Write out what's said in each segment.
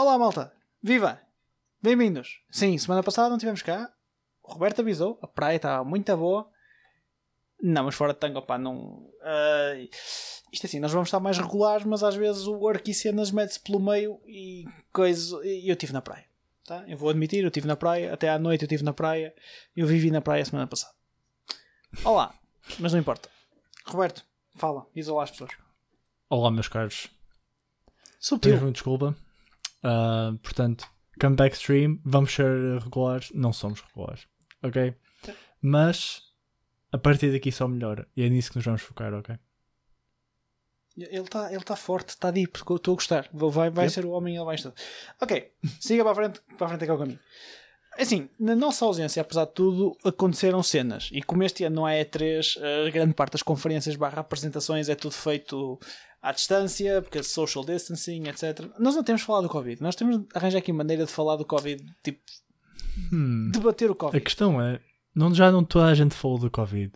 Olá, malta. Viva! Bem-vindos. Sim, semana passada não tivemos cá. O Roberto avisou. A praia estava muito boa. Não, mas fora de tango, pá, não. Uh, isto é assim, nós vamos estar mais regulares, mas às vezes o work e cenas mete-se pelo meio e coisa. E eu estive na praia. Tá? Eu vou admitir, eu estive na praia. Até à noite eu estive na praia. Eu vivi na praia a semana passada. Olá, mas não importa. Roberto, fala, diz olá às pessoas. Olá, meus caros. Subtil. Desculpa. Uh, portanto, comeback stream, vamos ser regulares. Não somos regulares, ok? Mas a partir daqui só melhora. E é nisso que nos vamos focar, ok? Ele está ele tá forte, está deep, estou a gostar. Vai, vai yep. ser o homem, ele vai estar. Ok, siga para a frente, para a frente é que é o caminho. Assim, na nossa ausência, apesar de tudo, aconteceram cenas. E como este ano não é E3, a grande parte das conferências barra apresentações é tudo feito à distância, porque é social distancing, etc. Nós não temos falado do Covid. Nós temos de arranjar aqui maneira de falar do Covid, tipo, hum. debater o Covid. A questão é, não, já não toda a gente falou do Covid.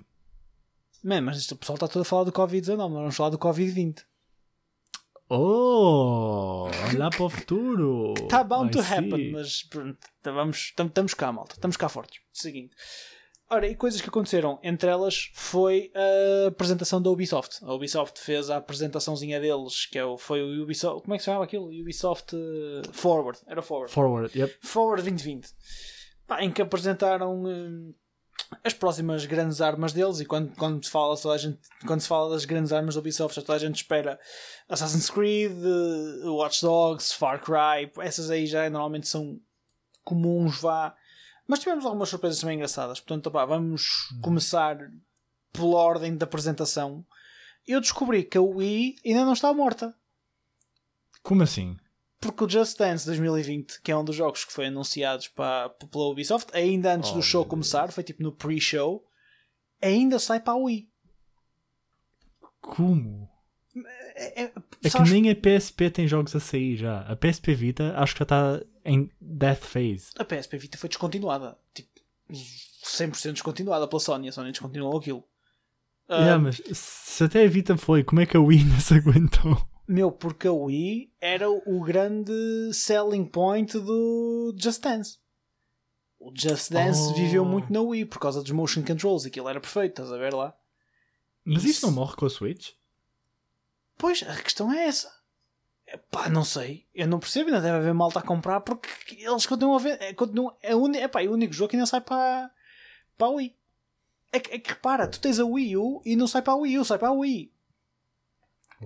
Man, mas o pessoal está todo a falar do Covid-19, nós vamos falar do Covid-20. Oh, olha para o futuro. Está bound I to see. happen, mas pronto, estamos cá, malta. Estamos cá fortes. Seguinte. Ora, e coisas que aconteceram, entre elas foi a apresentação da Ubisoft. A Ubisoft fez a apresentaçãozinha deles, que é o, foi o Ubisoft. Como é que se chamava aquilo? Ubisoft uh, Forward. Era Forward. Forward, yep. Forward 2020. Pá, em que apresentaram. Uh, as próximas grandes armas deles e quando, quando, se fala, toda a gente, quando se fala das grandes armas da Ubisoft toda a gente espera Assassin's Creed, Watch Dogs, Far Cry essas aí já normalmente são comuns vá mas tivemos algumas surpresas também engraçadas portanto opá, vamos hum. começar pela ordem da apresentação eu descobri que a Wii ainda não está morta como assim? porque o Just Dance 2020, que é um dos jogos que foi anunciado para, pela Ubisoft, ainda antes oh, do show começar, foi tipo no pre-show, ainda sai para a Wii. Como? É, é, é que nem a PSP tem jogos a sair já. A PSP Vita acho que já está em death phase. A PSP Vita foi descontinuada. Tipo, 100% descontinuada pela Sony. A Sony descontinuou aquilo. Yeah, mas se até a Vita foi, como é que a Wii não se aguentou? Meu, porque a Wii era o grande selling point do Just Dance. O Just Dance oh. viveu muito na Wii por causa dos motion controls. Aquilo era perfeito, estás a ver lá? Mas isso, isso não morre com a Switch? Pois, a questão é essa. Pá, não sei. Eu não percebo, ainda deve haver malta a comprar porque eles continuam a ver. É, continuam, é, un, é, pá, é o único jogo que ainda sai para, para a Wii. É que, é que repara, tu tens a Wii U e não sai para a Wii U, sai para a Wii.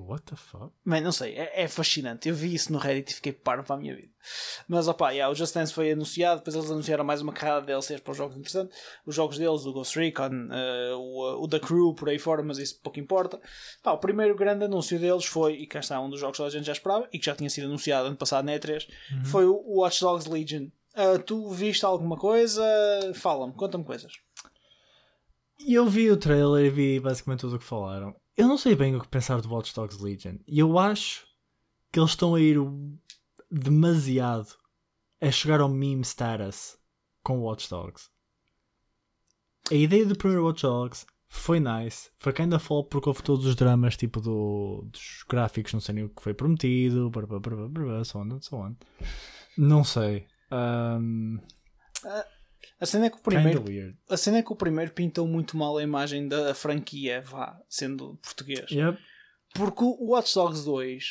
What the fuck? Man, não sei, é, é, fascinante. Eu vi isso no Reddit e fiquei parvo para a minha vida. Mas opá, yeah, o Just Dance foi anunciado, depois eles anunciaram mais uma carrada de DLCs para os jogos interessantes. Os jogos deles, o Ghost Recon, uh, o, o The Crew, por aí fora, mas isso pouco importa. Pá, o primeiro grande anúncio deles foi, e cá está um dos jogos que a gente já esperava, e que já tinha sido anunciado ano passado na E3, uhum. foi o Watch Dogs Legion. Uh, tu viste alguma coisa? Fala-me, conta-me coisas. Eu vi o trailer e vi basicamente tudo o que falaram. Eu não sei bem o que pensar do Watch Dogs Legion. E eu acho que eles estão a ir demasiado a chegar ao meme status com Watch Dogs. A ideia do primeiro Watch Dogs foi nice. Foi kinda fall porque houve todos os dramas tipo do, dos gráficos, não sei nem o que foi prometido, blá, blá, blá, blá, so on, so on. Não sei. Um... Uh a cena é que o primeiro, a cena é que o primeiro pintou muito mal a imagem da franquia, vá, sendo português. Yep. Porque o Watch Dogs 2,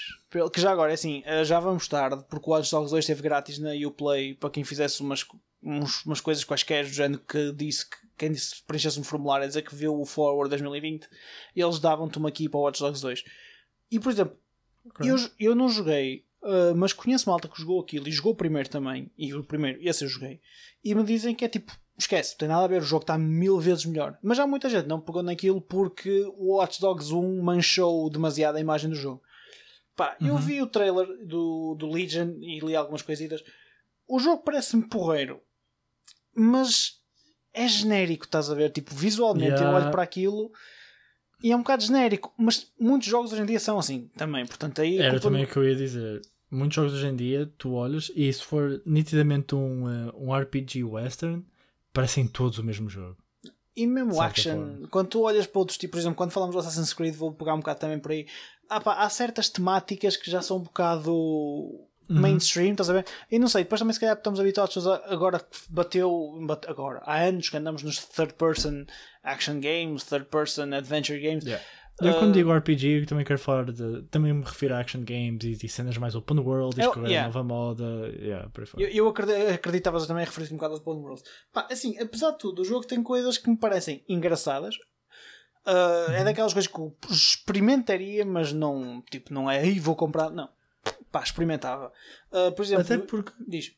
que já agora é assim, eh, já vamos tarde, porque o Watch Dogs 2 esteve grátis na Uplay para quem fizesse umas, uns, umas coisas quaisquer do género que disse que quem disse preenchesse um formulário a dizer que viu o Forward 2020, eles davam-te uma aqui para o Watch Dogs 2. E por exemplo, okay. eu, eu não joguei Uh, mas conheço malta que jogou aquilo e jogou o primeiro também. E o primeiro, esse eu joguei. E me dizem que é tipo, esquece, não tem nada a ver, o jogo está mil vezes melhor. Mas há muita gente não pegou naquilo porque o Watch Dogs 1 manchou demasiado a imagem do jogo. Pá, uhum. eu vi o trailer do, do Legion e li algumas coisitas. O jogo parece-me porreiro, mas é genérico, estás a ver? Tipo, visualmente yeah. eu olho para aquilo e é um bocado genérico, mas muitos jogos hoje em dia são assim também. Portanto, aí era também o que eu ia dizer muitos jogos hoje em dia, tu olhas e se for nitidamente um, uh, um RPG western, parecem todos o mesmo jogo. E mesmo action, quando tu olhas para outros tipos, por exemplo, quando falamos do Assassin's Creed, vou pegar um bocado também por aí. Ah, pá, há certas temáticas que já são um bocado mainstream, estás a ver? E não sei, depois também se calhar estamos habituados a, agora que bateu, bate, agora, há anos que andamos nos third person action games, third person adventure games. Yeah. Eu quando digo RPG também quero falar de. Também me refiro a action games e, e cenas mais open world, e escolher yeah. nova moda. Yeah, por. Eu, eu acredi- acreditava também referir-te um bocado ao Open World. Pá, assim, apesar de tudo, o jogo tem coisas que me parecem engraçadas. Uh, É daquelas coisas que eu experimentaria, mas não, tipo, não é aí vou comprar. Não, pá, experimentava. Uh, por exemplo, Até porque, diz.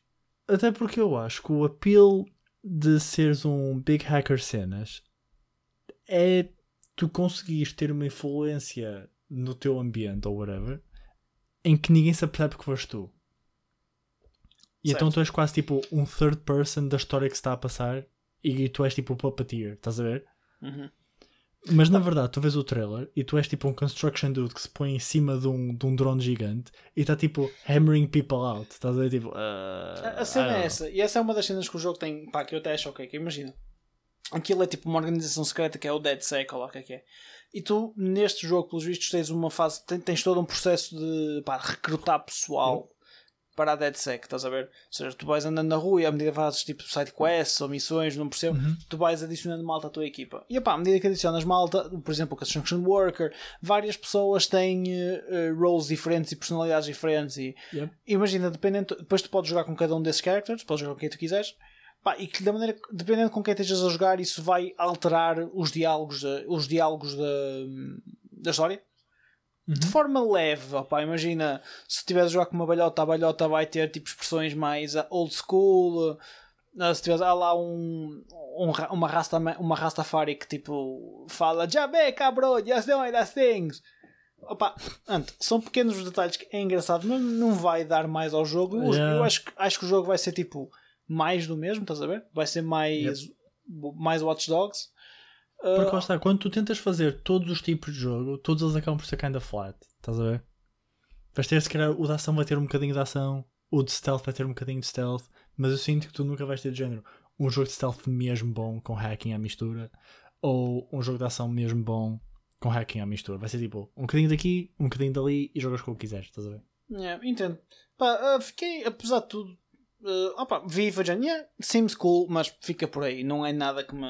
até porque eu acho que o appeal de seres um big hacker cenas é tu conseguires ter uma influência no teu ambiente ou whatever em que ninguém se apercebe que foste tu. E Certo. então tu és quase tipo um third person da história que se está a passar e tu és tipo o puppeteer, estás a ver? Uhum. Mas na verdade, tu vês o trailer e tu és tipo um construction dude que se põe em cima de um, de um drone gigante e está tipo hammering people out. Estás a ver? Tipo, A, uh, a cena I don't é essa, e essa é uma das cenas que o jogo tem, pá, que eu até acho ok, que imagina. Aquilo é tipo uma organização secreta que é o DeadSec, ou lá o que é que é. E tu, neste jogo, pelos vistos, tens uma fase, tens, tens todo um processo de pá, recrutar pessoal para a DeadSec, estás a ver? Ou seja, tu vais andando na rua e à medida que fazes tipo sidequests ou missões, não percebo, tu vais adicionando malta à tua equipa. E pá, à medida que adicionas malta, por exemplo, o Construction Worker, várias pessoas têm eh, roles diferentes e personalidades diferentes e Yep. imagina, dependendo, depois tu podes jogar com cada um desses characters, podes jogar com quem tu quiseres. Pá, e que da maneira, dependendo com quem estejas a jogar, isso vai alterar os diálogos, da- os diálogos da, da história de forma leve. Opá, imagina se estiveres a jogar com uma balhota, a balhota vai ter tipo expressões mais ah, old school. Ah, Se tiveres há lá um, um uma, rasta, uma rastafari que tipo fala Jabé cabrão, just doing that things. Opa, ante, são pequenos detalhes que é engraçado, mas não vai dar mais ao jogo. Eu- Yeah. Eu acho, acho que o jogo vai ser tipo mais do mesmo, estás a ver? Vai ser mais, mais Watch Dogs. Ah, Porque lá está, quando tu tentas fazer todos os tipos de jogo, todos eles acabam por ser kinda flat. Estás a ver? Vais ter, se calhar, o da ação vai ter um bocadinho de ação, o de stealth vai ter um bocadinho de stealth, mas eu sinto que tu nunca vais ter de género um jogo de stealth mesmo bom com hacking à mistura, ou um jogo de ação mesmo bom com hacking à mistura. Vai ser tipo um bocadinho daqui, um bocadinho dali e jogas com o que quiseres, estás a ver? Yeah, entendo. Pá, ah, fiquei, apesar de tudo, ah, opa, vi yeah, seems cool, mas fica por aí. Não é nada que me.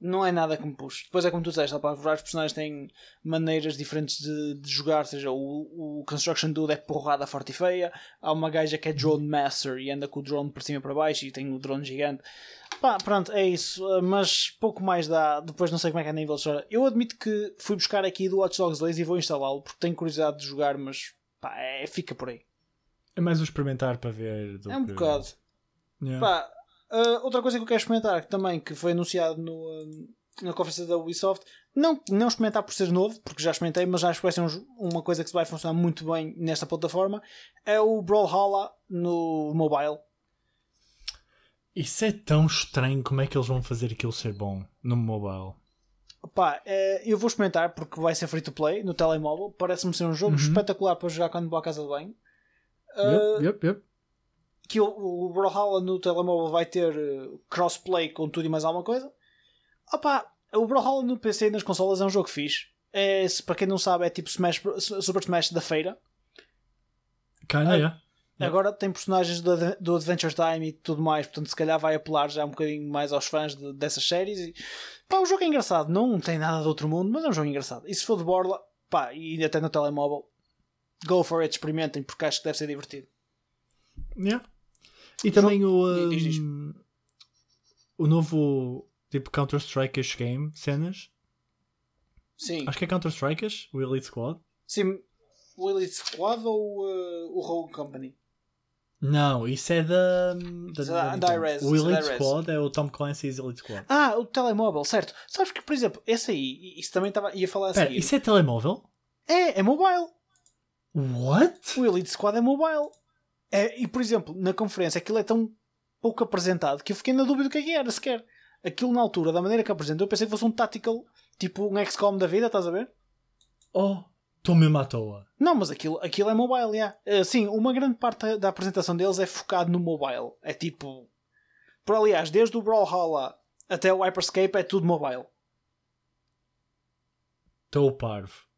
Não é nada que me puxe. Depois é como tu disseste, opa, vários personagens têm maneiras diferentes de, de jogar. Seja, o, o Construction Dude é porrada forte e feia. Há uma gaja que é Drone Master e anda com o drone para cima e para baixo e tem o drone gigante. Pá, pronto, é isso. ah, Mas pouco mais dá. Depois não sei como é que é a nível de história. Eu admito que fui buscar aqui do Watch Dogs 2 e vou instalá-lo porque tenho curiosidade de jogar, mas pá, é, fica por aí. É mais o experimentar para ver. É um que- bocado. Yeah. Pá, ah, outra coisa que eu quero experimentar que também que foi anunciado no, ah, na conferência da Ubisoft, não, não experimentar por ser novo, porque já experimentei, mas acho que vai ser um uma coisa que vai funcionar muito bem nesta plataforma, é o Brawlhalla no mobile. Isso é tão estranho como é que eles vão fazer aquilo ser bom no mobile. Pá, eh, eu vou experimentar porque vai ser free to play no telemóvel. Parece-me ser um jogo espetacular para jogar quando vou à casa de banho. Yep, yep, yep. que o, o Brawlhalla no telemóvel vai ter eh, crossplay com tudo e mais alguma coisa. Opa, o Brawlhalla no PC e nas consolas é um jogo fixe. É, para quem não sabe, é tipo Smash, Super Smash da feira. Kinda, Ah, yeah. Agora tem personagens do, do Adventure Time e tudo mais, portanto, se calhar vai apelar já um bocadinho mais aos fãs de- dessas séries. E, pá, o jogo é engraçado, não tem nada de outro mundo, mas é um jogo engraçado. E se for de borla, pá, e até no telemóvel, go for it, experimentem, porque acho que deve ser divertido. Yeah. E também o, Diz, diz. um, o novo tipo Counter-Strike game, cenas. Sim, Acho que é Counter-Strike, o Elite Squad. sim o Elite Squad ou uh, o Rogue Company? Não, isso é da. da, é da. Di-Rez, o é Elite. Squad é o Tom Clancy's Elite Squad. Ah, o telemóvel, certo. Sabes que, por exemplo, esse aí, isso também estava, ia falar a Espera, seguir. isso é telemóvel? É, é mobile. What? O Elite Squad é mobile. É, e, por exemplo, na conferência aquilo é tão pouco apresentado que eu fiquei na dúvida do que é que era sequer. Aquilo na altura, da maneira que apresentou, eu pensei que fosse um tactical, tipo um XCOM da vida, estás a ver? Oh, estou mesmo à toa. Não, mas aquilo, aquilo é mobile, yeah. Eh, Sim, uma grande parte da apresentação deles é focado no mobile. É tipo... Por aliás, desde o Brawlhalla até o Hyperscape é tudo mobile. Estou parvo.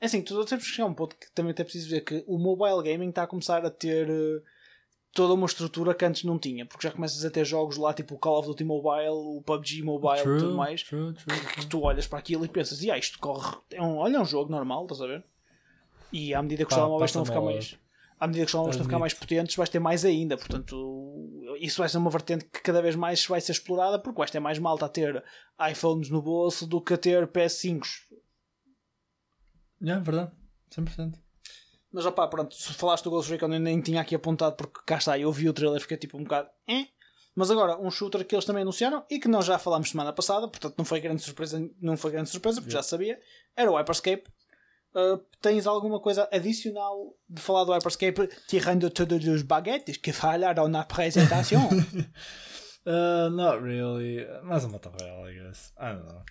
É assim, tu temos que chegar a um ponto que também é preciso ver que o mobile gaming está a começar a ter uh, toda uma estrutura que antes não tinha, porque já começas a ter jogos lá tipo o Call of Duty Mobile, o PUBG Mobile True, e tudo mais, true, true, que true. tu olhas para aquilo e pensas, e ah, isto corre, é um, olha, é um jogo normal, estás a ver? E à medida que os telemóveis estão a ficar mais. À medida que os telemóveis estão a ficar mais potentes, vais ter mais ainda. Portanto, isso vai ser uma vertente que cada vez mais vai ser explorada, porque vais ter mais malta a ter iPhones no bolso do que a ter PS5s. Yeah, verdade. 100%. Mas opá, pronto, se falaste do Ghost Recon eu nem tinha aqui apontado porque cá está, eu vi o trailer e fiquei tipo um bocado. Eh? Mas agora, um shooter que eles também anunciaram e que nós já falámos semana passada, portanto não foi grande surpresa, não foi grande surpresa porque já sabia, era o Hyperscape. Uh, tens alguma coisa adicional de falar do Hyperscape, tirando todos os baguetes que falaram na apresentação? Uh, not really. Mais uma tabela, I guess. I don't know.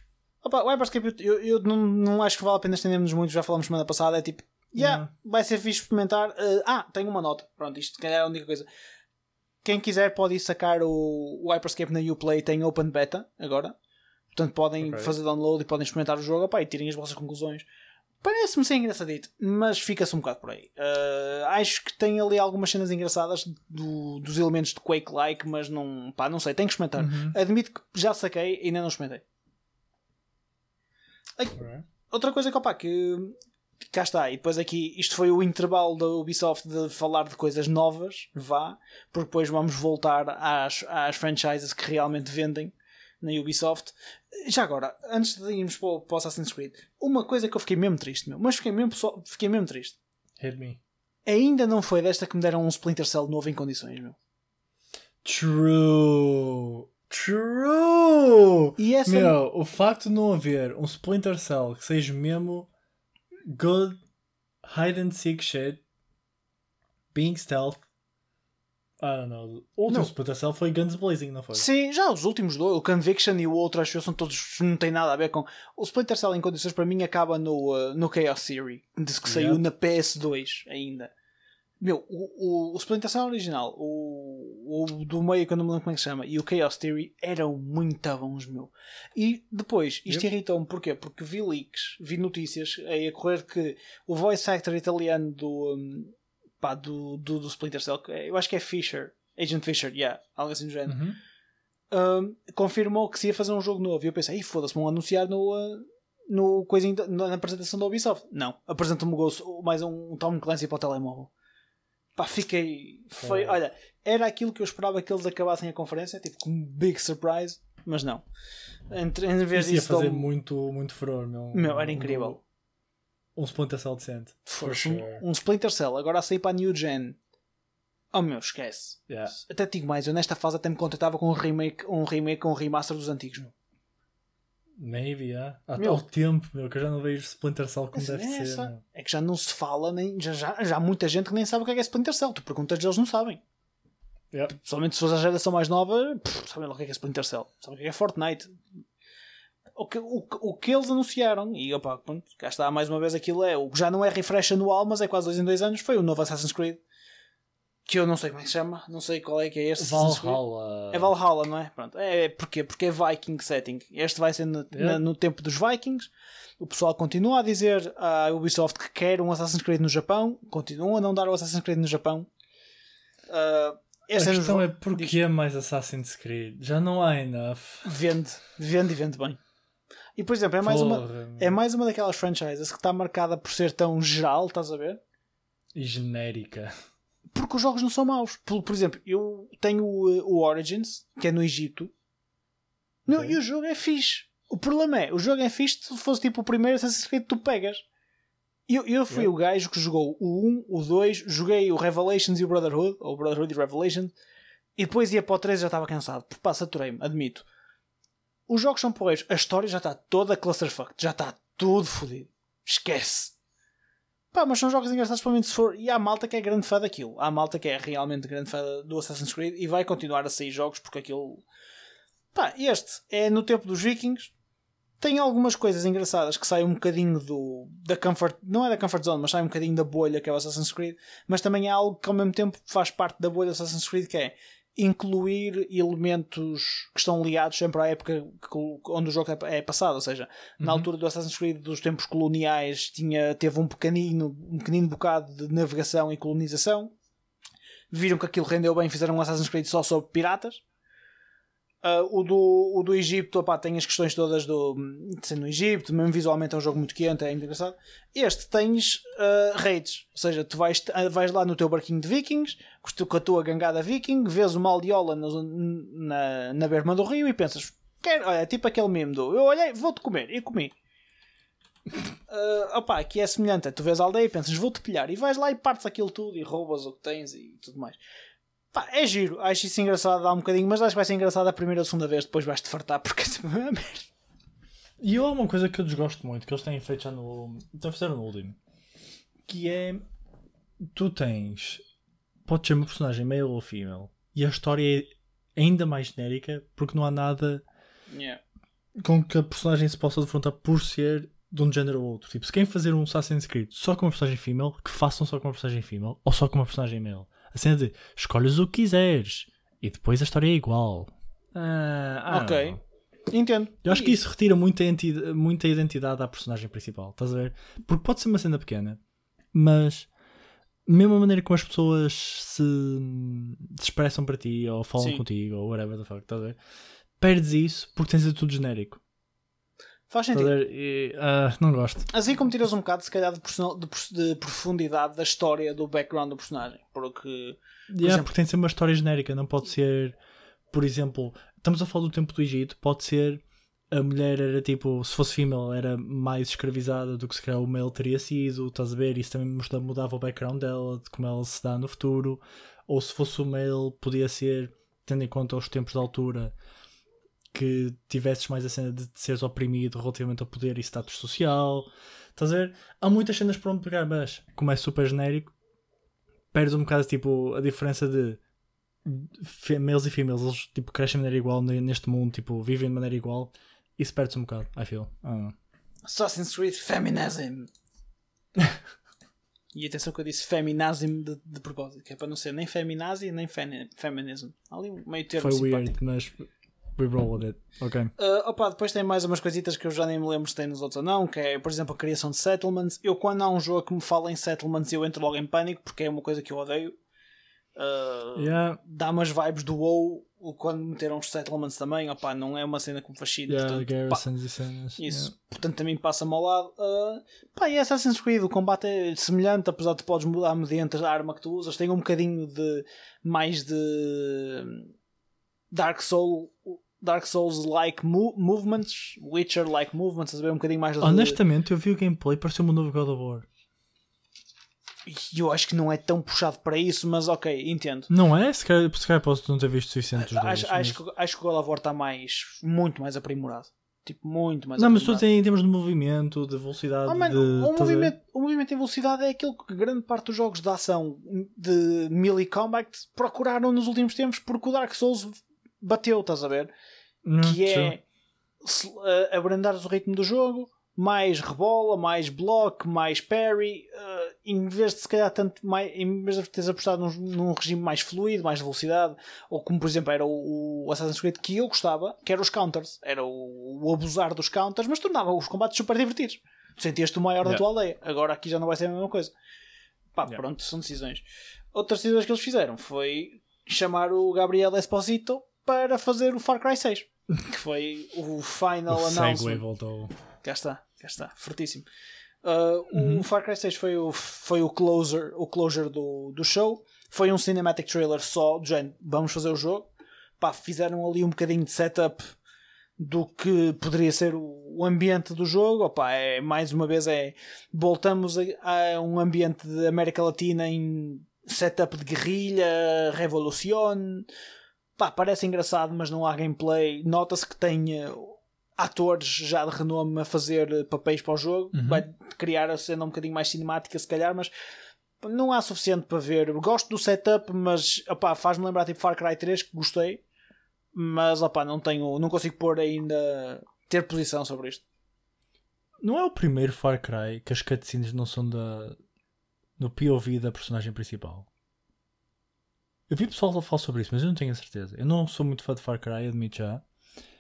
Opa, o Hyperscape eu, eu não, não acho que vale a pena estendermos muito, já falamos semana passada, é tipo, yeah, vai ser fixe experimentar. Uh, ah, tenho uma nota, pronto, isto se calhar é a única coisa. Quem quiser pode ir sacar o, o Hyperscape na Uplay, tem Open Beta agora. Portanto, podem Ok. fazer download e podem experimentar o jogo opa, e tirem as vossas conclusões. Parece-me ser engraçadito, mas fica-se um bocado por aí. Uh, acho que tem ali algumas cenas engraçadas do- dos elementos de Quake-like, mas não, pá, não sei, tenho que experimentar. Uhum. Admito que já saquei e ainda não experimentei. Alright. Outra coisa que, opa, que, que cá está, e depois aqui, isto foi o intervalo da Ubisoft de falar de coisas novas, vá, porque depois vamos voltar às, às franchises que realmente vendem na Ubisoft. Já agora, antes de irmos para o, para o Assassin's Creed, uma coisa que eu fiquei mesmo triste, meu, mas fiquei mesmo, só- fiquei mesmo triste. Hit me. Ainda não foi desta que me deram um Splinter Cell novo em condições, meu. True. True. E essa Meu, o facto de não haver um Splinter Cell que seja mesmo good hide and seek shit, being stealth. I don't know. O último Não. Splinter Cell foi Guns Blazing, não foi? Sim, já os últimos dois, o Conviction e o outro, acho que são todos. não tem nada a ver com. O Splinter Cell em condições para mim acaba no, uh, no Chaos Theory, diz que saiu na PS2 ainda. Meu, o, o, o Splinter Cell original, o, o do meio que eu não me lembro como é que se chama, e o Chaos Theory eram muito bons, meu. E depois, isto irritou-me, porquê? Porque vi leaks, vi notícias aí a correr que o voice actor italiano do, um, pá, do, do, do Splinter Cell, que é- eu acho que é Fisher, Agent Fisher, yeah, algo assim do género Uhum. um, confirmou que se ia fazer um jogo novo. E eu pensei, "Ih, foda-se, vão anunciar no, uh, no coisinho da- na, apresentação da Ubisoft. Não, Ghost, mais um, um Tom Clancy para o telemóvel. Pá, fiquei. Foi, É. olha, era aquilo que eu esperava que eles acabassem a conferência, tipo, com um big surprise, mas não. Entre, em vez Isso ia disso, fazer dão- muito, muito furor, meu. meu, era incrível. Um Splinter Cell decente. For Fosse um, sure. um Splinter Cell, agora a sair para a New Gen. Oh meu, esquece. Yeah. Até digo mais, eu nesta fase até me contentava com um remake, um remake, um remaster dos antigos. Meu. Maybe, yeah. Há Meu. tal tempo, meu, que eu já não vejo Splinter Cell como deve é ser. meu. É que já não se fala, nem, já, já, já há muita gente que nem sabe o que é, que é Splinter Cell. Tu perguntas eles não sabem. Yep. Somente se fores a geração mais nova, pff, sabem lá o que é, que é Splinter Cell. Sabem o que é, que é Fortnite. O que, o, o que eles anunciaram, e opa, pronto, cá está mais uma vez aquilo é, o que já não é refresh anual, mas é quase dois em dois anos, foi o novo Assassin's Creed. Que eu não sei como é que se chama, não sei qual é que é este. Valhalla. É Valhalla, não é? Pronto. É, é porquê? Porque é Viking setting. Este vai ser no, Yeah. na- no tempo dos Vikings. O pessoal continua a dizer à Ubisoft que quer um Assassin's Creed no Japão. Continuam a não dar o Assassin's Creed no Japão. Ah, A ano questão é porquê mais Assassin's Creed? Já não há enough. vende, vende e vende bem. E por exemplo, é mais, uma, é mais uma daquelas franchises que está marcada por ser tão geral, estás a ver? E genérica. Porque os jogos não são maus. Por, por exemplo, eu tenho o, uh, o Origins, que é no Egito. Ok. E o jogo é fixe. O problema é, o jogo é fixe se fosse tipo o primeiro Assassin's Creed que tu pegas. Eu, eu fui Yeah. o gajo que jogou o 1, o 2, joguei o Revelations e o Brotherhood, ou o Brotherhood e Revelations, e depois ia para o 3 e já estava cansado. Porque pá, saturei-me, admito. Os jogos são porreiros, a história já está toda clusterfucked, já está tudo fodido. Esquece. Pá, mas são jogos engraçados mim se for. E há malta que é grande fã daquilo. Há malta que é realmente grande fã do Assassin's Creed e vai continuar a sair jogos porque aquilo. Pá, este é no tempo dos Vikings. Tem algumas coisas engraçadas que saem um bocadinho do, da comfort. Não é da comfort zone, mas sai um bocadinho da bolha que é o Assassin's Creed. Mas também é algo que ao mesmo tempo faz parte da bolha do Assassin's Creed que é. Incluir elementos que estão ligados sempre à época onde o jogo é, é passado, ou seja, na Uhum. altura do Assassin's Creed dos tempos coloniais tinha, teve um pequenino, um pequenino bocado de navegação e colonização. Viram que aquilo rendeu bem, fizeram um Assassin's Creed só sobre piratas. Ah, o, do, o do Egito opá, tem as questões todas do, de ser no Egito, mesmo visualmente é um jogo muito quente, é engraçado. Este tens ah, raids, ou seja, tu vais, ah, vais lá no teu barquinho de vikings, com a tua gangada viking, vês uma aldeola no- na, na berma do rio e pensas, olha, é tipo aquele meme do eu olhei, vou-te comer, e comi. Ah, opá, aqui é semelhante, tu vês a aldeia e pensas, vou-te pilhar, e vais lá e partes aquilo tudo e roubas o que tens e tudo mais. Pá, é giro, acho isso engraçado, dá um bocadinho, mas acho que vai ser engraçado a primeira ou a segunda vez, depois vais-te fartar porque é sempre uma merda. E eu há uma coisa que eu desgosto muito, que eles têm feito já no. Então fizeram no último. Que é. Tu tens. Podes ser uma personagem male ou female. E a história é ainda mais genérica porque não há nada com que a personagem se possa defrontar por ser de um género ou outro. Tipo, se querem fazer um Assassin's Creed só com uma personagem female, que façam só com uma personagem female ou só com uma personagem male. A cena de escolhes o que quiseres e depois a história é igual. Ah, don't Ok. know. Entendo. Eu acho que isso retira muita, muita identidade à personagem principal, estás a ver? Porque pode ser uma cena pequena, mas mesmo a maneira como as pessoas se, se expressam para ti ou falam Sim. contigo ou whatever the fuck, estás a ver? Perdes isso porque tens de tudo genérico. Faz sentido. E, ah, não gosto. Assim como tiras um bocado, se calhar, de, de de profundidade da história do background do personagem. Porque. Yeah, exemplo- porque tem de ser uma história genérica, não pode ser, por exemplo, estamos a falar do tempo do Egito, pode ser a mulher era tipo, se fosse female, era mais escravizada do que se calhar o male teria sido, estás a ver? Isso também muda- mudava o background dela, de como ela se dá no futuro, ou se fosse o male, podia ser, tendo em conta os tempos da altura, que tivesses mais a cena de seres oprimido relativamente ao poder e status social, estás a ver? Há muitas cenas para onde pegar, mas como é super genérico, perdes um bocado tipo a diferença de males e females, eles tipo crescem de maneira igual ne- neste mundo, tipo vivem de maneira igual, isso perde-se um bocado, I feel. Assassin's Creed Feminism. e atenção que eu disse Feminazim de, de propósito, que é para não ser nem feminazi nem femi- feminism. Há ali um meio termo Foi simpático. weird, mas we roll with it. Ok. Uh, opa, depois tem mais umas coisitas que eu já nem me lembro se tem nos outros ou não, que é, por exemplo, a criação de settlements. Eu, quando há um jogo que me fala em settlements, eu entro logo em pânico, porque é uma coisa que eu odeio. Uh, Yeah, Dá-me as vibes do WoW quando meteram os settlements também. Opa, não é uma cena que me fascina. yeah, portanto, pá, garrisons e cenas. isso, portanto, também passa-me ao lado. Uh, pá, e Assassin's Creed, o combate é semelhante, apesar de podes mudar mediante a arma que tu usas. Tem um bocadinho de mais de Dark Soul. Dark Souls-like mo- movements, Witcher-like movements, a ver um bocadinho mais de... Honestamente, eu vi o gameplay, pareceu-me um novo God of War. E Eu acho que não é tão puxado para isso, mas ok, entendo. Não é? Se calhar, se calhar posso não ter visto suficiente dos dois. Acho, acho, mas- que, acho que o God of War está mais, muito mais aprimorado. Tipo, muito mais Não, mas dizer em termos de movimento, de velocidade. Ah, mano, de, o, movimento, o movimento em velocidade é aquilo que grande parte dos jogos de ação de melee combat procuraram nos últimos tempos porque o Dark Souls bateu, estás a ver? Hum, Que é se- uh, abrandares o ritmo do jogo, mais rebola, mais block, mais parry, uh, em vez de se calhar tanto mais, em vez de teres apostado num, num regime mais fluido, mais de velocidade, ou como por exemplo era o, o Assassin's Creed que eu gostava, que era os counters, era o, o abusar dos counters, mas tornava os combates super divertidos. Sentias-te o maior da Yeah. tua aldeia. Agora aqui já não vai ser a mesma coisa. Pá, Yeah. pronto, são decisões. Outras decisões que eles fizeram foi chamar o Gabriel Esposito para fazer o Far Cry 6. Que foi o final O announcement. voltou. Cá está, cá está, fortíssimo. Uh, Uhum. O Far Cry 6 foi o, foi o closer, o closure do, do show. Foi um cinematic trailer só, do género, vamos fazer o jogo. Pá, fizeram ali um bocadinho de setup do que poderia ser o, o ambiente do jogo. Opa, é, mais uma vez é voltamos a, a um ambiente de América Latina em setup de guerrilha, revolução. Pá, parece engraçado, mas não há gameplay. Nota-se que tem eh, atores já de renome a fazer eh, papéis para o jogo. Uhum. Vai criar a cena um bocadinho mais cinemática, se calhar, mas não há suficiente para ver. Gosto do setup, mas opá, faz-me lembrar tipo Far Cry 3, que gostei. Mas opá, não tenho, não consigo pôr ainda ter posição sobre isto. Não é o primeiro Far Cry que as cutscenes não são da. no POV da personagem principal. Eu vi pessoal a falar sobre isso, mas eu não tenho a certeza. Eu não sou muito fã de Far Cry, admito já.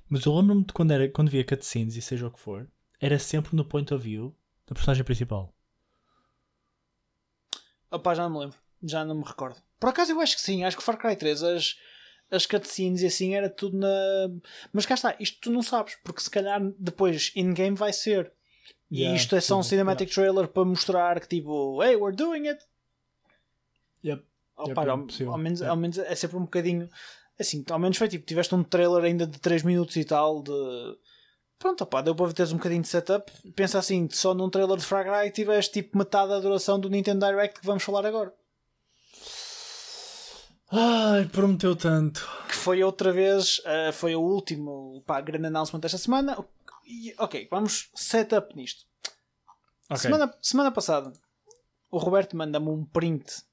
Mas eu lembro-me de quando, era, quando via cutscenes e seja o que for, era sempre no point of view da personagem principal. Opá, já não me lembro. Já não me recordo. Por acaso eu acho que sim. Acho que Far Cry 3, as, as cutscenes e assim era tudo na. Mas cá está, isto tu não sabes, porque se calhar depois in-game vai ser. E Yeah, isto é só um cinematic trailer para mostrar que tipo, hey, we're doing it. Yep. Opa, é ao, ao menos, Yep. ao menos é sempre um bocadinho assim, ao menos foi tipo, tiveste um trailer ainda de 3 minutos e tal de pronto, opá, deu para teres um bocadinho de setup. Pensa assim, só num trailer de Far Cry tiveste tipo metade da duração do Nintendo Direct que vamos falar agora. Ai, prometeu tanto. que foi outra vez, uh, foi o último pá, grande announcement desta semana. E, ok, vamos setup nisto. Ok. Semana, semana passada, o Roberto manda-me um print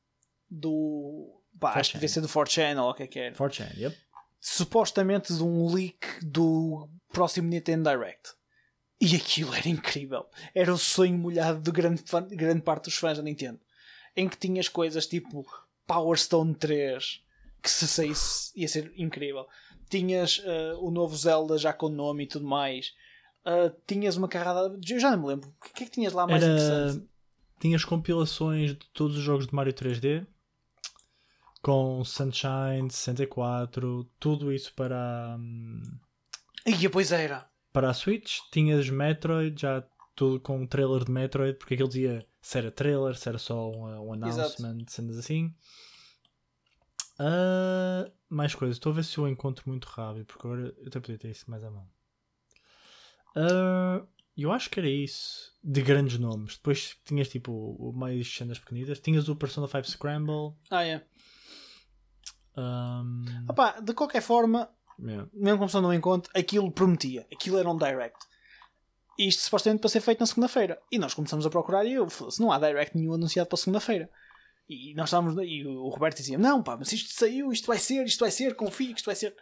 do. Pá, acho que 4chan. devia ser do 4chan ou o que é que era. 4chan, yep. Supostamente de um leak do próximo Nintendo Direct. E aquilo era incrível. Era o sonho molhado de grande, fã- grande parte dos fãs da Nintendo. Em que tinhas coisas tipo Power Stone 3, que se saísse ia ser incrível. Tinhas eh, o novo Zelda já com nome e tudo mais. Eh, tinhas uma carrada. Eu já não me lembro. O que é que tinhas lá mais Era... interessante? Tinhas compilações de todos os jogos de Mario 3D com Sunshine 64, tudo isso para, hum, Ia, pois era. para a Switch. Tinhas Metroid, já tudo com um trailer de Metroid, porque aquilo dizia se era trailer, se era só um, um announcement, cenas assim. Ah, mais coisas, estou a ver se eu encontro muito rápido, porque agora eu até podia ter isso mais à mão. Ah, eu acho que era isso de grandes nomes. Depois tinhas tipo mais cenas pequenitas. Tinhas o Persona 5 Scramble. Ah, é. Um, Opá, de qualquer forma, yeah. mesmo como se eu não encontro, aquilo prometia. Aquilo era um direct. Isto supostamente para ser feito na segunda-feira. E nós começamos a procurar e eu se não há direct nenhum anunciado para segunda-feira. E nós estávamos. E o Roberto dizia: Não, pá, mas isto saiu, isto vai ser, isto vai ser, confio que isto vai ser.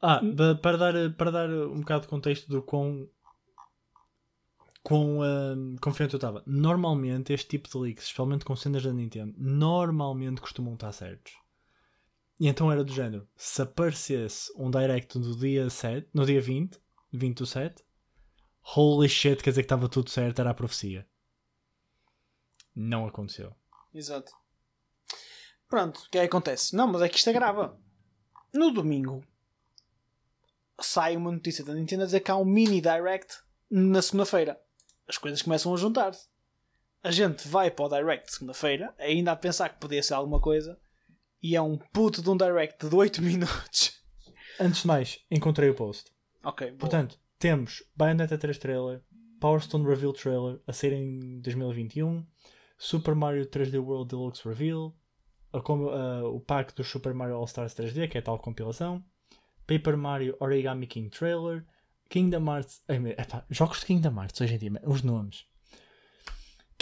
Ah, para dar, para dar um bocado de contexto do quão, quão um, confiante eu estava. Normalmente este tipo de leaks, especialmente com cenas da Nintendo, normalmente costumam estar certos. E então era do género, se aparecesse um direct no dia 7, no dia 20, 20 do 7, holy shit, quer dizer que estava tudo certo, era a profecia. Não aconteceu. Exato. Pronto, o que é que acontece? Não, mas é que isto agrava. No domingo sai uma notícia da Nintendo a dizer que há um mini direct na segunda-feira. As coisas começam a juntar-se. A gente vai para o direct de segunda-feira, ainda a pensar que podia ser alguma coisa, e é um puto de um direct de 8 minutos. Antes de mais, encontrei o post. Ok, boa. Portanto, temos Bayonetta 3 trailer, Power Stone Reveal trailer a ser em 2021, Super Mario 3D World Deluxe Reveal, a o pack do Super Mario All Stars 3D, que é a tal compilação, Paper Mario Origami King trailer, Kingdom Hearts. ai, epá, jogos de Kingdom Hearts hoje em dia, os nomes.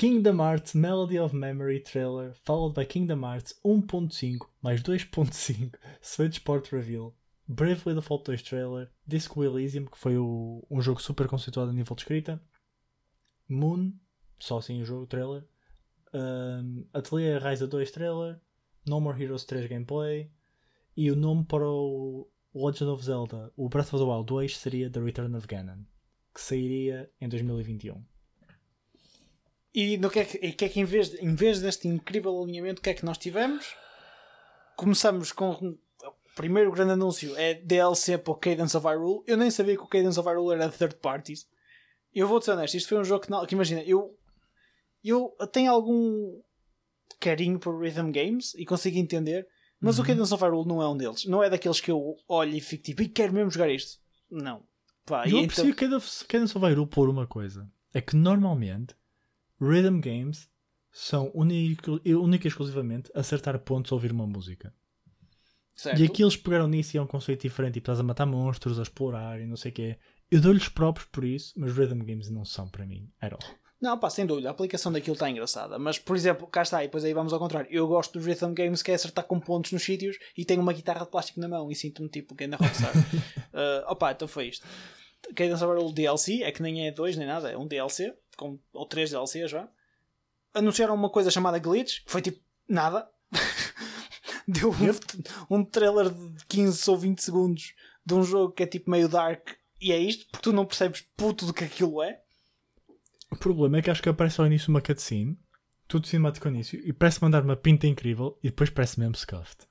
Kingdom Hearts Melody of Memory trailer, followed by Kingdom Hearts 1.5 mais 2.5 Switch Port Reveal, Bravely Default 2 trailer, Disco Elysium, que foi o- um jogo super conceituado a nível de escrita, Moon, só assim o jogo, trailer, um, Atelier Ryza 2 trailer, No More Heroes 3 gameplay, e o nome para o Legend of Zelda, o Breath of the Wild 2, seria The Return of Ganon, que sairia em 2021. E no que é que, que, é que em, vez, de- em vez deste incrível alinhamento, o que é que nós tivemos? Começamos com o primeiro grande anúncio: é DLC para o Cadence of Hyrule. Eu nem sabia que o Cadence of Hyrule era third parties. Eu vou-te ser honesto, isto foi um jogo que, não, que imagina, eu, eu tenho algum carinho por rhythm games e consigo entender, mas o Cadence of Hyrule não é um deles. Não é daqueles que eu olho e fico tipo, e quero mesmo jogar isto. Não. Pá, eu e então- Cadence of Hyrule por uma coisa. É que normalmente Rhythm Games são única e exclusivamente acertar pontos ao ouvir uma música. certo. E aqui eles pegaram nisso e é um conceito diferente. Tipo, estás a matar monstros, a explorar e não sei o quê. Eu dou-lhes próprios por isso, mas Rhythm Games não são para mim. At all. Não, pá, sem dúvida, a aplicação daquilo está engraçada. Mas, por exemplo, cá está, e depois aí vamos ao contrário. Eu gosto dos rhythm games que é acertar com pontos nos sítios e tenho uma guitarra de plástico na mão e sinto-me tipo que ainda rockstar. uh, opa, então foi isto. Cadence of Hyrule DLC, é que nem é dois nem nada, é um DLC, com, ou três DLCs já. Anunciaram uma coisa chamada Glitch, que foi tipo nada. deu um, um trailer de 15 ou 20 segundos de um jogo que é tipo meio dark e é isto, porque tu não percebes puto do que aquilo é. O problema é que acho que aparece ao início uma cutscene, tudo cinemático ao início, e parece mandar uma pinta incrível e depois parece mesmo scuffed.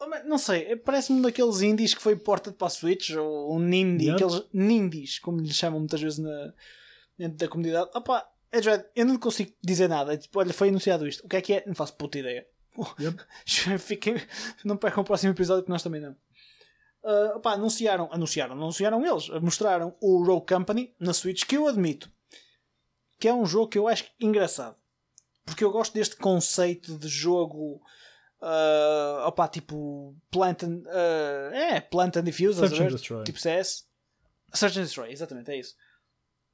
Oh, Não sei, parece-me daqueles indies que foi porta para a Switch, ou um Yep. aqueles nindies, como lhes chamam muitas vezes na, dentro da comunidade. Opa, é eu não consigo dizer nada. É tipo, olha, foi anunciado isto. O que é que é? Não faço puta ideia. Yep. Fiquem, não percam o próximo episódio que nós também não. Ah, opá, anunciaram, anunciaram, não anunciaram eles, mostraram o Rogue Company na Switch, que eu admito que é um jogo que eu acho engraçado. Porque eu gosto deste conceito de jogo. ah, opá, tipo. Plant and. ah, é, Plant and Diffuse. Tipo CS. Search and Destroy, exatamente, é isso.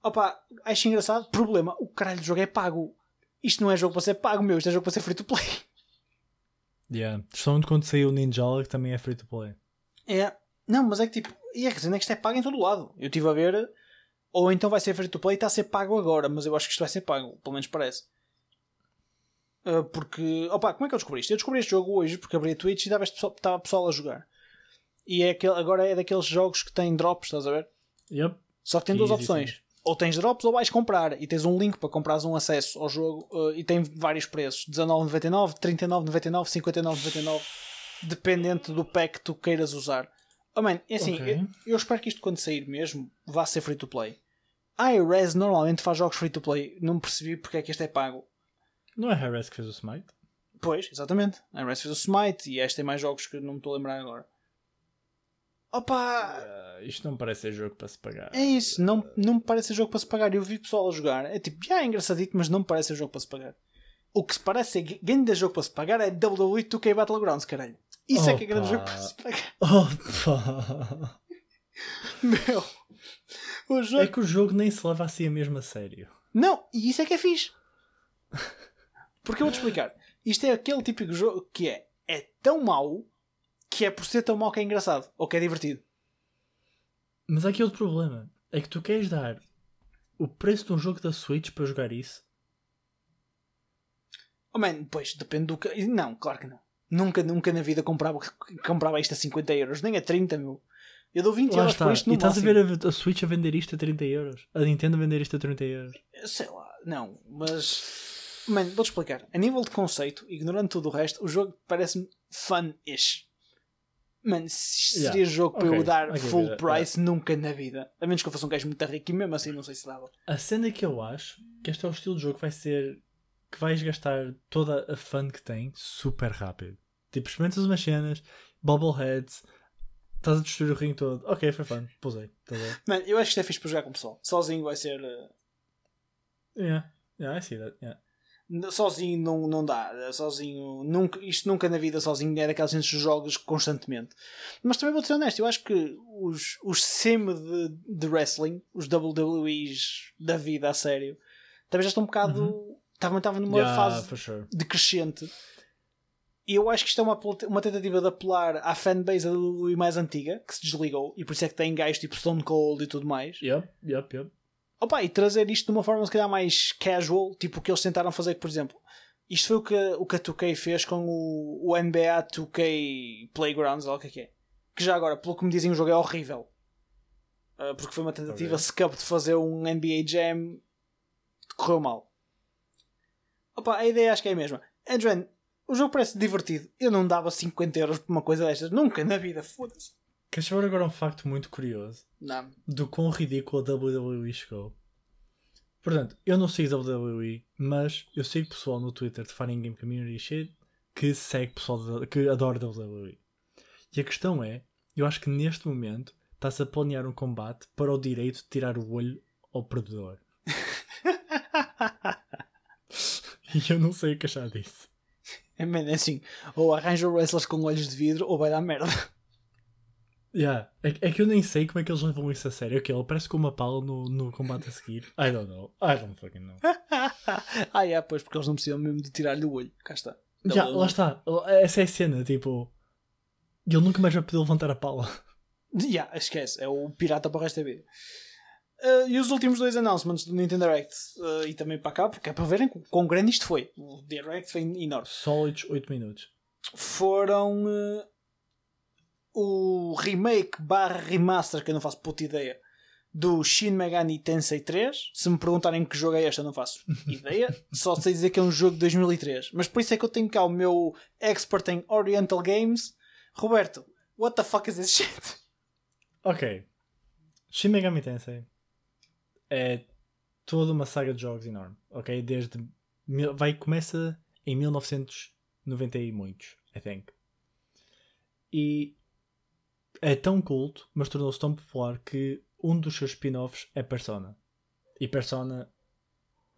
Opa, acho engraçado. Problema: o caralho do jogo é pago. Isto não é jogo para ser pago, meu. Isto é jogo para ser free to play. Yeah. Somente quando saiu o Ninjala, que também é free to play. É. Não, mas é que tipo. E é que é isto é pago em todo lado. Eu estive a ver. Ou então vai ser free to play e está a ser pago agora. Mas eu acho que isto vai ser pago. Pelo menos parece. Ah, porque. Opa, como é que eu descobri isto? Eu descobri este jogo hoje porque abri a Twitch e estava pessoal- estava pessoal a jogar. E é aquele, agora é daqueles jogos que têm drops, estás a ver? Yep. Só que tem duas opções. Ou tens drops ou vais comprar. E tens um link para comprares um acesso ao jogo. eh, e tem vários preços: 19,99, 39,99, 59,99. Dependente do pack que tu queiras usar. Oh, man, é assim, Ok. eu, eu espero que isto quando sair mesmo vá ser free to play. A iRes normalmente faz jogos free to play. Não percebi porque é que este é pago. Não é Harris que fez o Smite? Pois, exatamente. A iRes fez o Smite e este tem mais jogos que não me estou a lembrar agora. Opa! Ah, isto não parece ser jogo para se pagar. É isso, não, não me parece ser jogo para se pagar. Eu vi pessoal a jogar, é tipo, já é engraçadito, mas não me parece ser jogo para se pagar. O que se parece ser grande jogo para se pagar é WWE 2K Battlegrounds, caralho. Isso é que é grande Opa. jogo para se pagar. Opa! Meu, o jogo. É que o jogo nem se leva assim a mesmo a sério. Não, e isso é que é fixe. Porque eu vou-te explicar. Isto é aquele típico jogo que é, é tão mau que é por ser tão mau que é engraçado ou que é divertido. Mas há aqui outro problema. É que tu queres dar o preço de um jogo da Switch para jogar isso? Oh man, pois, depende do que. Não, claro que não. Nunca, nunca na vida comprava, comprava isto a 50 euros, nem a 30 mil. Eu dou 20 Lá euros está. por isto E no estás a máximo. ver a, a Switch a vender isto a 30 euros. A Nintendo a vender isto a 30 euros. Sei lá, não, mas. Mano, vou-te explicar. A nível de conceito, ignorando tudo o resto, o jogo parece-me fun-ish. Mano, se isto Yeah. seria jogo para eu dar ok, full yeah, price, nunca na vida. A menos que eu fosse um gajo muito rico e mesmo assim não sei se dava. A cena que eu acho que este é o estilo de jogo que vai ser que vais gastar toda a fun que tem super rápido. Tipo, experimentas umas cenas, bobbleheads, estás a destruir o ringue todo. Ok, foi fun, pusei. Tá? Mano, eu acho que isto é fixe para jogar com o pessoal. Sozinho vai ser. eh, Yeah, yeah, I see that. Yeah. Sozinho não, não dá, sozinho, nunca, isto nunca na vida sozinho é daquelas gente que jogas constantemente. Mas também vou ser honesto, eu acho que os, os sim de, de wrestling, os WWEs da vida a sério, também já estão um bocado. Estavam estavam numa Yeah, fase sure. decrescente. E eu acho que isto é uma, uma tentativa de apelar à fanbase da WWE mais antiga, que se desligou, e por isso é que tem gajos tipo Stone Cold e tudo mais. Yep, yep, yep. Opa, e trazer isto de uma forma se calhar mais casual, tipo o que eles tentaram fazer, por exemplo. Isto foi o que, o que a 2K fez com o, o NBA 2K Playgrounds, ou o que é que é. Que já agora, pelo que me dizem, o jogo é horrível. Ah, porque foi uma tentativa Ok. scup de fazer um NBA Jam correu mal. Opa, a ideia acho que é a mesma. Adrian, o jogo parece divertido. Eu não dava 50 euros por uma coisa destas. Nunca na vida, foda-se. Queres saber agora um facto muito curioso Não. do quão ridículo a WWE chegou? Portanto, eu não sigo WWE, mas eu sigo pessoal no Twitter de Fighting Game Community shit que segue pessoal de- que adora WWE. E a questão é, eu acho que neste momento está-se a planear um combate para o direito de tirar o olho ao perdedor. e eu não sei o que achar disso. É, man, é assim, ou arranja wrestlers com olhos de vidro ou vai dar merda. Yeah. É, é que eu nem sei como é que eles levam isso a sério. Ok, ele parece com uma pala no, no combate a seguir. I don't know. I don't fucking know. ah, é, pois, porque eles não precisam mesmo de tirar-lhe o olho. Cá está. Já, Ele- lá está. Essa é a cena, tipo. Ele nunca mais vai poder levantar a pala. Já, esquece. É o pirata para o resto da vida. Ah, e os últimos dois announcements do Nintendo Direct ah, e também para cá, porque é para verem quão grande isto foi. O Direct foi enorme. Sólidos 8 minutos. foram uh, o remake barra remaster, que eu não faço puta ideia, do Shin Megami Tensei 3. Se me perguntarem que jogo é este, eu não faço ideia. Só sei dizer que é um jogo de 2003. Mas por isso é que eu tenho cá o meu expert em Oriental Games. Roberto, what the fuck is this shit? Ok. Shin Megami Tensei é toda uma saga de jogos enorme. Ok? Desde. Vai, começa em 1990 e muitos, I think. E é tão culto, mas tornou-se tão popular que um dos seus spin-offs é Persona. E Persona,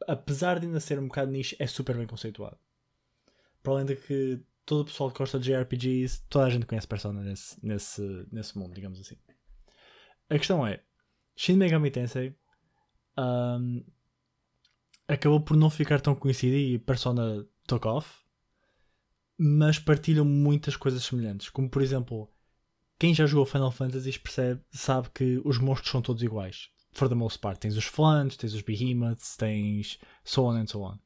apesar de ainda ser um bocado nicho, é super bem conceituado. Para além de que todo o pessoal que gosta de JRPGs, toda a gente conhece Persona nesse, nesse, nesse mundo, digamos assim. A questão é, Shin Megami Tensei um, acabou por não ficar tão conhecido e Persona took off, mas partilham muitas coisas semelhantes, como por exemplo quem já jogou Final Fantasy percebe, sabe que os monstros são todos iguais. For the most part. Tens os flantes, tens os behemoths, tens so on and so on.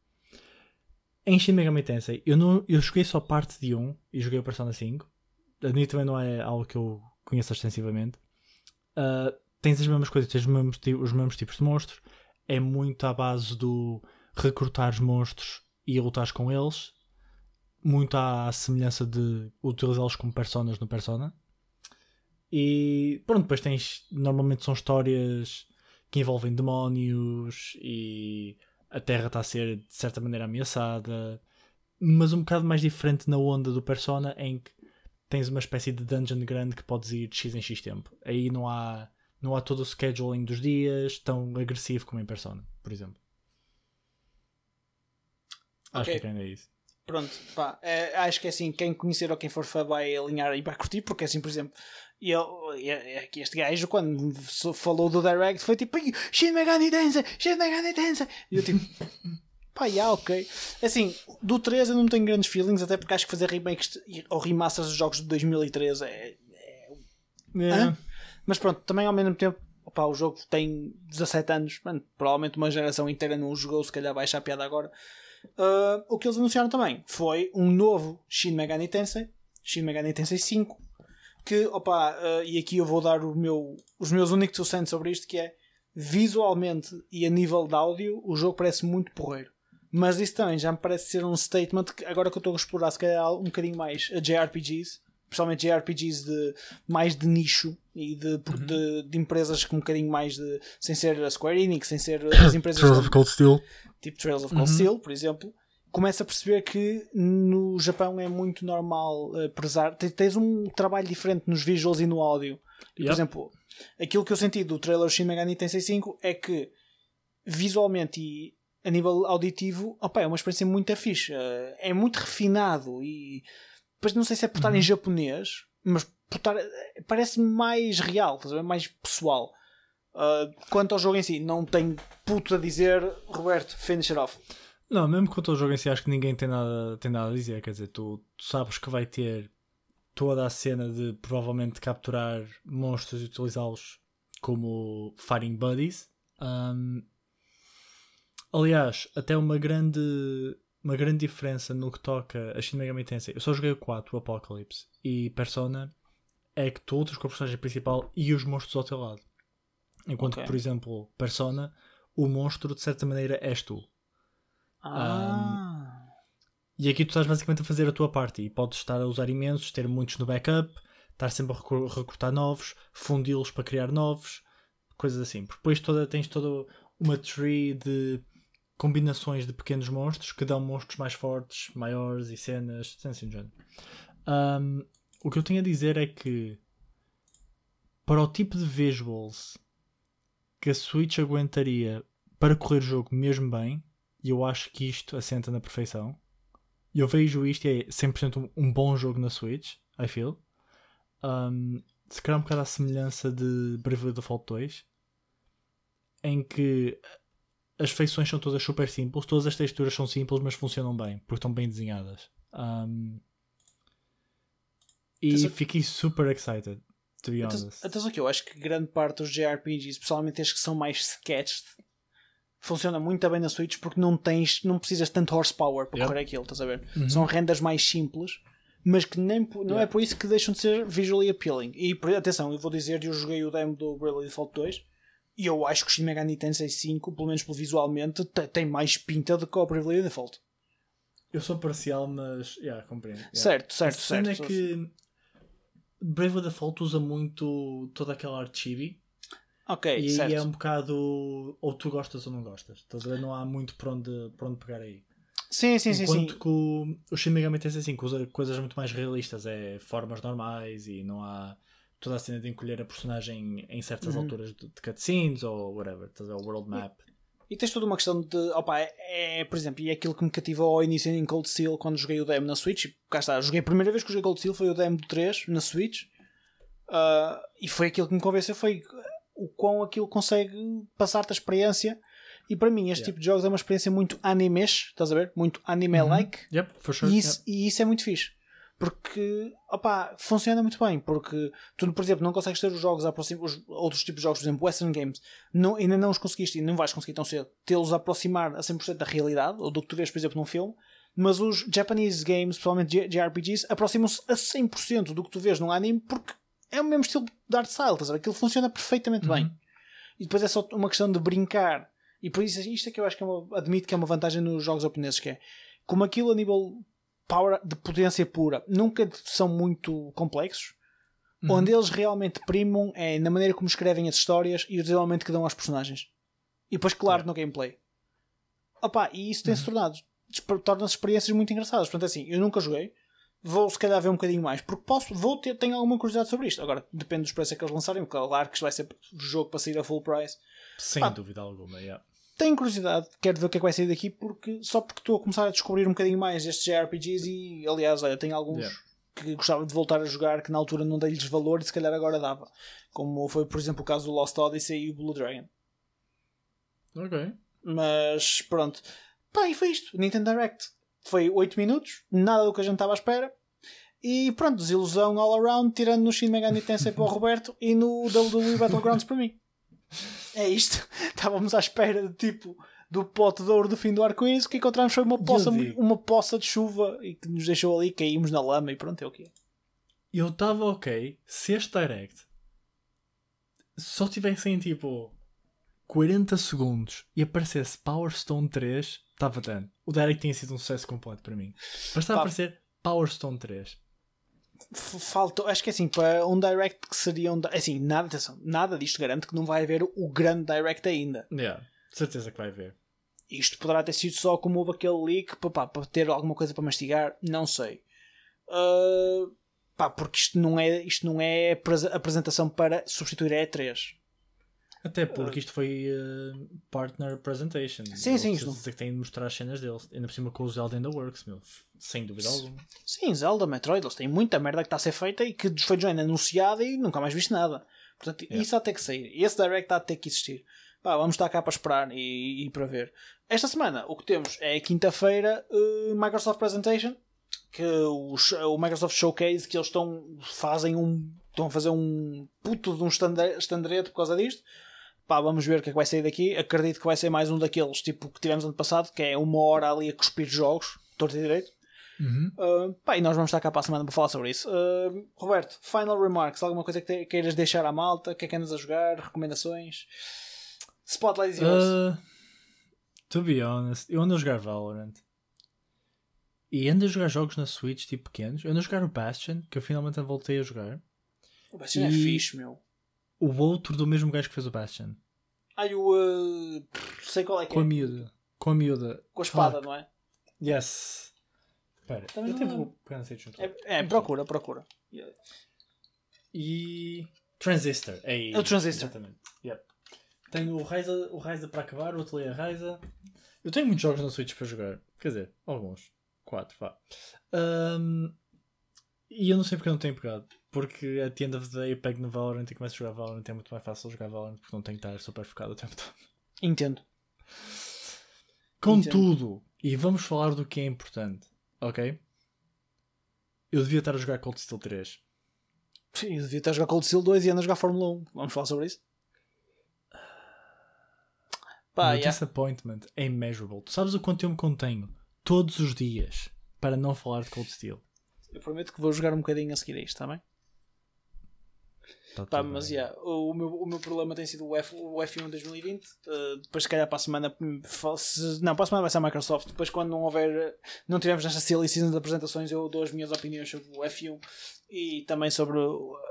Em Shin Megami Tensei, eu, não, eu joguei só parte de 1 e joguei o Persona 5. Admito também não é algo que eu conheço extensivamente. Uh, tens as mesmas coisas, tens os mesmos, os mesmos tipos de monstros. É muito à base do recrutar os monstros e lutar com eles. Muito à semelhança de utilizá-los como personas no Persona. E pronto, depois tens. Normalmente são histórias que envolvem demónios e a Terra está a ser de certa maneira ameaçada, mas um bocado mais diferente na onda do Persona em que tens uma espécie de dungeon grande que podes ir de X em X tempo. Aí não há, não há todo o scheduling dos dias tão agressivo como em Persona, por exemplo. Acho que ainda é isso. Pronto, pá, é, acho que é assim, quem conhecer ou quem for fã vai alinhar e vai curtir, porque assim, por exemplo, e eu, este gajo, quando falou do Direct, foi tipo Shin Megami Tensei, Shin Megami Tensei. E eu tipo, pá, yeah, ok. Assim, do 3 eu não tenho grandes feelings, até porque acho que fazer remakes ou remasters dos jogos de 2013 é. é... é. Mas pronto, também ao mesmo tempo, opa, o jogo tem 17 anos, mano, provavelmente uma geração inteira não o jogou, se calhar vai achar piada agora. Uh, o que eles anunciaram também foi um novo Shin Megami Tensei, Shin Megami Tensei 5 que, opa, uh, e aqui eu vou dar o meu, os meus únicos two sobre isto, que é visualmente e a nível de áudio, o jogo parece muito porreiro. Mas isso também já me parece ser um statement que agora que eu estou a explorar se calhar um bocadinho mais a JRPGs, principalmente JRPGs de, mais de nicho e de, uhum. de, de, empresas com um bocadinho mais de. sem ser a Square Enix, sem ser as empresas. Trails of Cold Steel. Tipo Trails of Cold uhum. Steel, por exemplo começa a perceber que no Japão é muito normal uh, prezar. Tens um trabalho diferente nos visuals e no áudio. Yep. Por exemplo, aquilo que eu senti do trailer Shin Megami Tensei 5 é que visualmente e a nível auditivo opa, é uma experiência muito fixe. Uh, é muito refinado e depois não sei se é por estar uhum. em japonês, mas por estar, parece mais real, mais pessoal. Uh, quanto ao jogo em si, não tenho puto a dizer, Roberto, finish it off. Não, mesmo quanto ao jogo em si, acho que ninguém tem nada, tem nada a dizer. Quer dizer, tu, tu sabes que vai ter toda a cena de provavelmente capturar monstros e utilizá-los como fighting buddies. Um, aliás, até uma grande, uma grande diferença no que toca a Shin Megami Tensei. Eu só joguei o 4, o Apocalypse, e Persona é que tu lutas com o personagem principal e os monstros ao teu lado. Enquanto okay. que, por exemplo, Persona, o monstro de certa maneira és tu. Ah. Um, e aqui tu estás basicamente a fazer a tua parte e podes estar a usar imensos, ter muitos no backup, estar sempre a recrutar novos, fundi-los para criar novos, coisas assim. Porque depois toda, tens toda uma tree de combinações de pequenos monstros que dão monstros mais fortes, maiores e cenas, assim de género. Um, o que eu tenho a dizer é que para o tipo de visuals que a Switch aguentaria para correr o jogo mesmo bem, e eu acho que isto assenta na perfeição. Eu vejo isto e é 100% um, bom jogo na Switch, I feel. Um, se calhar um bocado à semelhança de Bravely Default 2, em que as feições são todas super simples, todas as texturas são simples, mas funcionam bem, porque estão bem desenhadas. Um, e então, fiquei super excited, to be honest. Então, então, eu acho que grande parte dos JRPGs, especialmente as que são mais sketched, funciona muito bem na Switch porque não tens, não precisas tanto horsepower para yep. correr aquilo, estás a ver? Uhum. São rendas mais simples, mas que nem, não yeah. é por isso que deixam de ser visually appealing. E atenção, eu vou dizer, eu joguei o demo do Bravely Default 2 e eu acho que o Shin Megami Tensei 5, pelo menos visualmente, tem mais pinta do que o Bravely Default. Eu sou parcial, mas yeah, compreendo. Yeah. Certo, certo, a certo. é que Bravely Default usa muito toda aquela art chibi. Ok, e certo. é um bocado ou tu gostas ou não gostas. Estás a ver? Não há muito por onde, por onde pegar aí. Sim, sim, sim. Enquanto que o, o Shin Megami Tensei 5 usa coisas muito mais realistas, é formas normais e não há toda a cena de encolher a personagem em certas uhum. alturas de, de cutscenes ou whatever, estás a ver? O world map. E tens toda uma questão de. Opa, é, é, por exemplo, e é aquilo que me cativou ao início em Cold Steel quando joguei o demo na Switch. Cá está, joguei a primeira vez que joguei Cold Steel foi o demo do 3 na Switch. Uh, e foi aquilo que me convenceu: foi o quão aquilo consegue passar-te a experiência. E para mim, este yeah. tipo de jogos é uma experiência muito animesh, estás a ver? Muito anime-like. Yep, for sure. E isso, e isso é muito fixe porque opa, funciona muito bem. Porque tu, por exemplo, não consegues ter os jogos os outros tipos de jogos, por exemplo, Western Games, não, ainda não os conseguiste e não vais conseguir tão cedo tê-los aproximar a 100% da realidade ou do que tu vês, por exemplo, num filme. Mas os Japanese games, principalmente JRPGs, aproximam-se a 100% do que tu vês num anime porque é o mesmo estilo de art style, estás a ver? Aquilo funciona perfeitamente uhum. bem. E depois é só uma questão de brincar. E por isso, isto é que eu acho que é uma, admito que é uma vantagem nos jogos japoneses, que é como aquilo a nível power de potência pura nunca são muito complexos. Uhum. Onde eles realmente primam é na maneira como escrevem as histórias e o desenvolvimento que dão aos personagens. E depois, claro, no gameplay. Opa, e isso tem-se uhum. tornado. Torna-se experiências muito engraçadas. Portanto, assim, eu nunca joguei. Vou se calhar ver um bocadinho mais. Porque posso, vou ter, tenho alguma curiosidade sobre isto. Agora, depende dos preços que eles lançarem. Claro que isto vai ser jogo para sair a full price. Sem ah, dúvida alguma, yeah tenho curiosidade, quero ver o que é que vai sair daqui, porque só porque estou a começar a descobrir um bocadinho mais estes JRPGs e, aliás, olha, tenho alguns yeah. que gostava de voltar a jogar que na altura não dei-lhes valor e se calhar agora dava. Como foi, por exemplo, o caso do Lost Odyssey e o Blue Dragon. Ok. Mas pronto. Pá, e foi isto. Nintendo Direct. Foi 8 minutos, nada do que a gente estava à espera. E pronto, desilusão all around, tirando no Shin Megami Tensei para o Roberto e no WWE Battlegrounds para mim é isto. Estávamos à espera de tipo do pote de ouro do fim do arco-íris. O que encontramos foi uma poça, uma poça de chuva e que nos deixou ali, caímos na lama e pronto, é o que Eu estava ok se este direct só tivessem tipo 40 segundos e aparecesse Power Stone 3, estava dando. O direct tinha sido um sucesso completo para mim. Bastava aparecer Power Stone 3 faltou, acho que é assim, para um direct que seria um. Assim, nada, atenção, nada disto garante que não vai haver o grande direct ainda. Yeah, certeza que vai haver. Isto poderá ter sido só como houve aquele leak para, para ter alguma coisa para mastigar, não sei. Uh, pá, porque isto não é, isto não é apresentação para substituir a E3. Até porque isto foi uh, partner presentation. Sim, sim. Isto... que tem de mostrar as cenas deles. Ainda por cima com o Zelda in the Works, meu. Sem dúvida alguma. Sim, Zelda, Metroid, eles têm muita merda que está a ser feita e que foi já anunciada e nunca mais viste nada. Portanto, yeah. isso há ter que sair. Esse Direct está a ter que existir. Pá, vamos estar cá para esperar e, e para ver. Esta semana o que temos é quinta-feira uh, Microsoft Presentation. Que o, o Microsoft Showcase que eles estão fazem um estão a fazer um puto de um estandarte por causa disto pá, vamos ver o que é que vai sair daqui. Acredito que vai ser mais um daqueles, tipo, que tivemos ano passado, que é uma hora ali a cuspir jogos, torto e direito. Uhum. Uh, pá, e nós vamos estar cá para a semana para falar sobre isso. Uh, Roberto, final remarks, alguma coisa que te, queiras deixar à malta? O que é que andas a jogar? Recomendações? Spotlight is yours. Uh, to be honest, eu ando a jogar Valorant. E ando a jogar jogos na Switch, tipo pequenos. Eu ando a jogar o Bastion, que eu finalmente voltei a jogar. O Bastion é e... é fixe, meu o outro do mesmo gajo que fez o Bastion. Ai, o. Uh, sei qual é que Com é. a miúda. Com a miúda. Com a espada, não é? Yes. Espera, eu até vou pegar junto. É, é procura, procura. E. Transistor. É, é o Transistor. Exatamente. Yep. Tenho o Ryza, o Ryza para acabar, o Atelier Ryza. Eu tenho muitos jogos na Switch para jogar. Quer dizer, alguns. Quatro, vá. Um, e eu não sei porque eu não tenho pegado. Porque a the end of the day eu pego no Valorant e começo a jogar Valorant. É muito mais fácil jogar Valorant porque não tenho que estar super focado o tempo todo. Entendo. Contudo, e vamos falar do que é importante, ok? Eu devia estar a jogar Cold Steel 3. Sim, eu devia estar a jogar Cold Steel 2 e ando a jogar Fórmula 1. Vamos falar sobre isso? Pá, yeah. disappointment é immeasurable. Tu sabes o quanto eu me contenho todos os dias para não falar de Cold Steel? Eu prometo que vou jogar um bocadinho a seguir a isto, está bem? Tá tudo mas bem. yeah, o, meu, o meu problema tem sido o, F, o F1 2020. Uh, depois, se calhar, para a semana. hum, se- não, para a semana vai ser a Microsoft. Depois, quando não houver. Não tivermos nesta silly season de apresentações, eu dou as minhas opiniões sobre o F1 e também sobre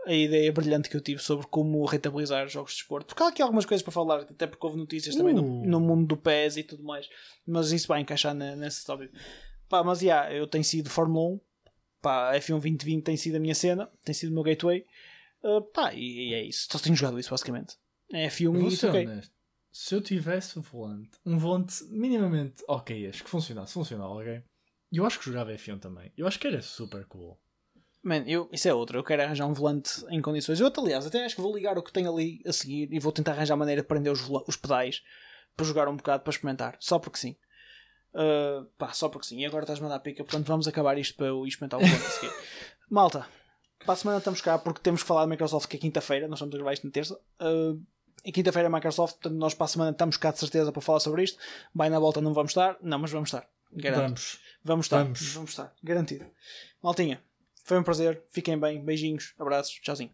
a ideia brilhante que eu tive sobre como rentabilizar jogos de esporte. Porque há aqui algumas coisas para falar, até porque houve notícias também no, Uh. no mundo do PES e tudo mais. Mas isso vai encaixar na- nesse tópico. Pá, mas yeah, eu tenho sido Fórmula 1. Pá, F1 2020 tem sido a minha cena, tem sido o meu gateway. Uh, pá, e, e é isso. Só tenho jogado isso, basicamente. É F1 Eu e isso, ser ok. honesto. Se eu tivesse um volante, um volante minimamente ok, acho que funcionasse, funcional, ok? Eu acho que jogava F1 também. Eu acho que era super cool. Man, eu, isso é outra. Eu quero arranjar um volante em condições. Eu, até, aliás, até acho que vou ligar o que tenho ali a seguir e vou tentar arranjar maneira de prender os, os pedais para jogar um bocado, para experimentar. Só porque sim. Uh, pá, só porque sim. E agora estás-me a dar pica, portanto vamos acabar isto para eu experimentar o volante a seguir. Malta, para a semana estamos cá porque temos que falar da Microsoft que é quinta-feira. Nós estamos a gravar isto na terça. Uh, em quinta-feira é Microsoft, portanto nós para a semana estamos cá de certeza para falar sobre isto. Bem na volta não vamos estar. Não, mas vamos estar. Garanto. Vamos. Vamos estar, Vamos. vamos estar, garantido. Maltinha, foi um prazer, fiquem bem, beijinhos, abraços, tchauzinho.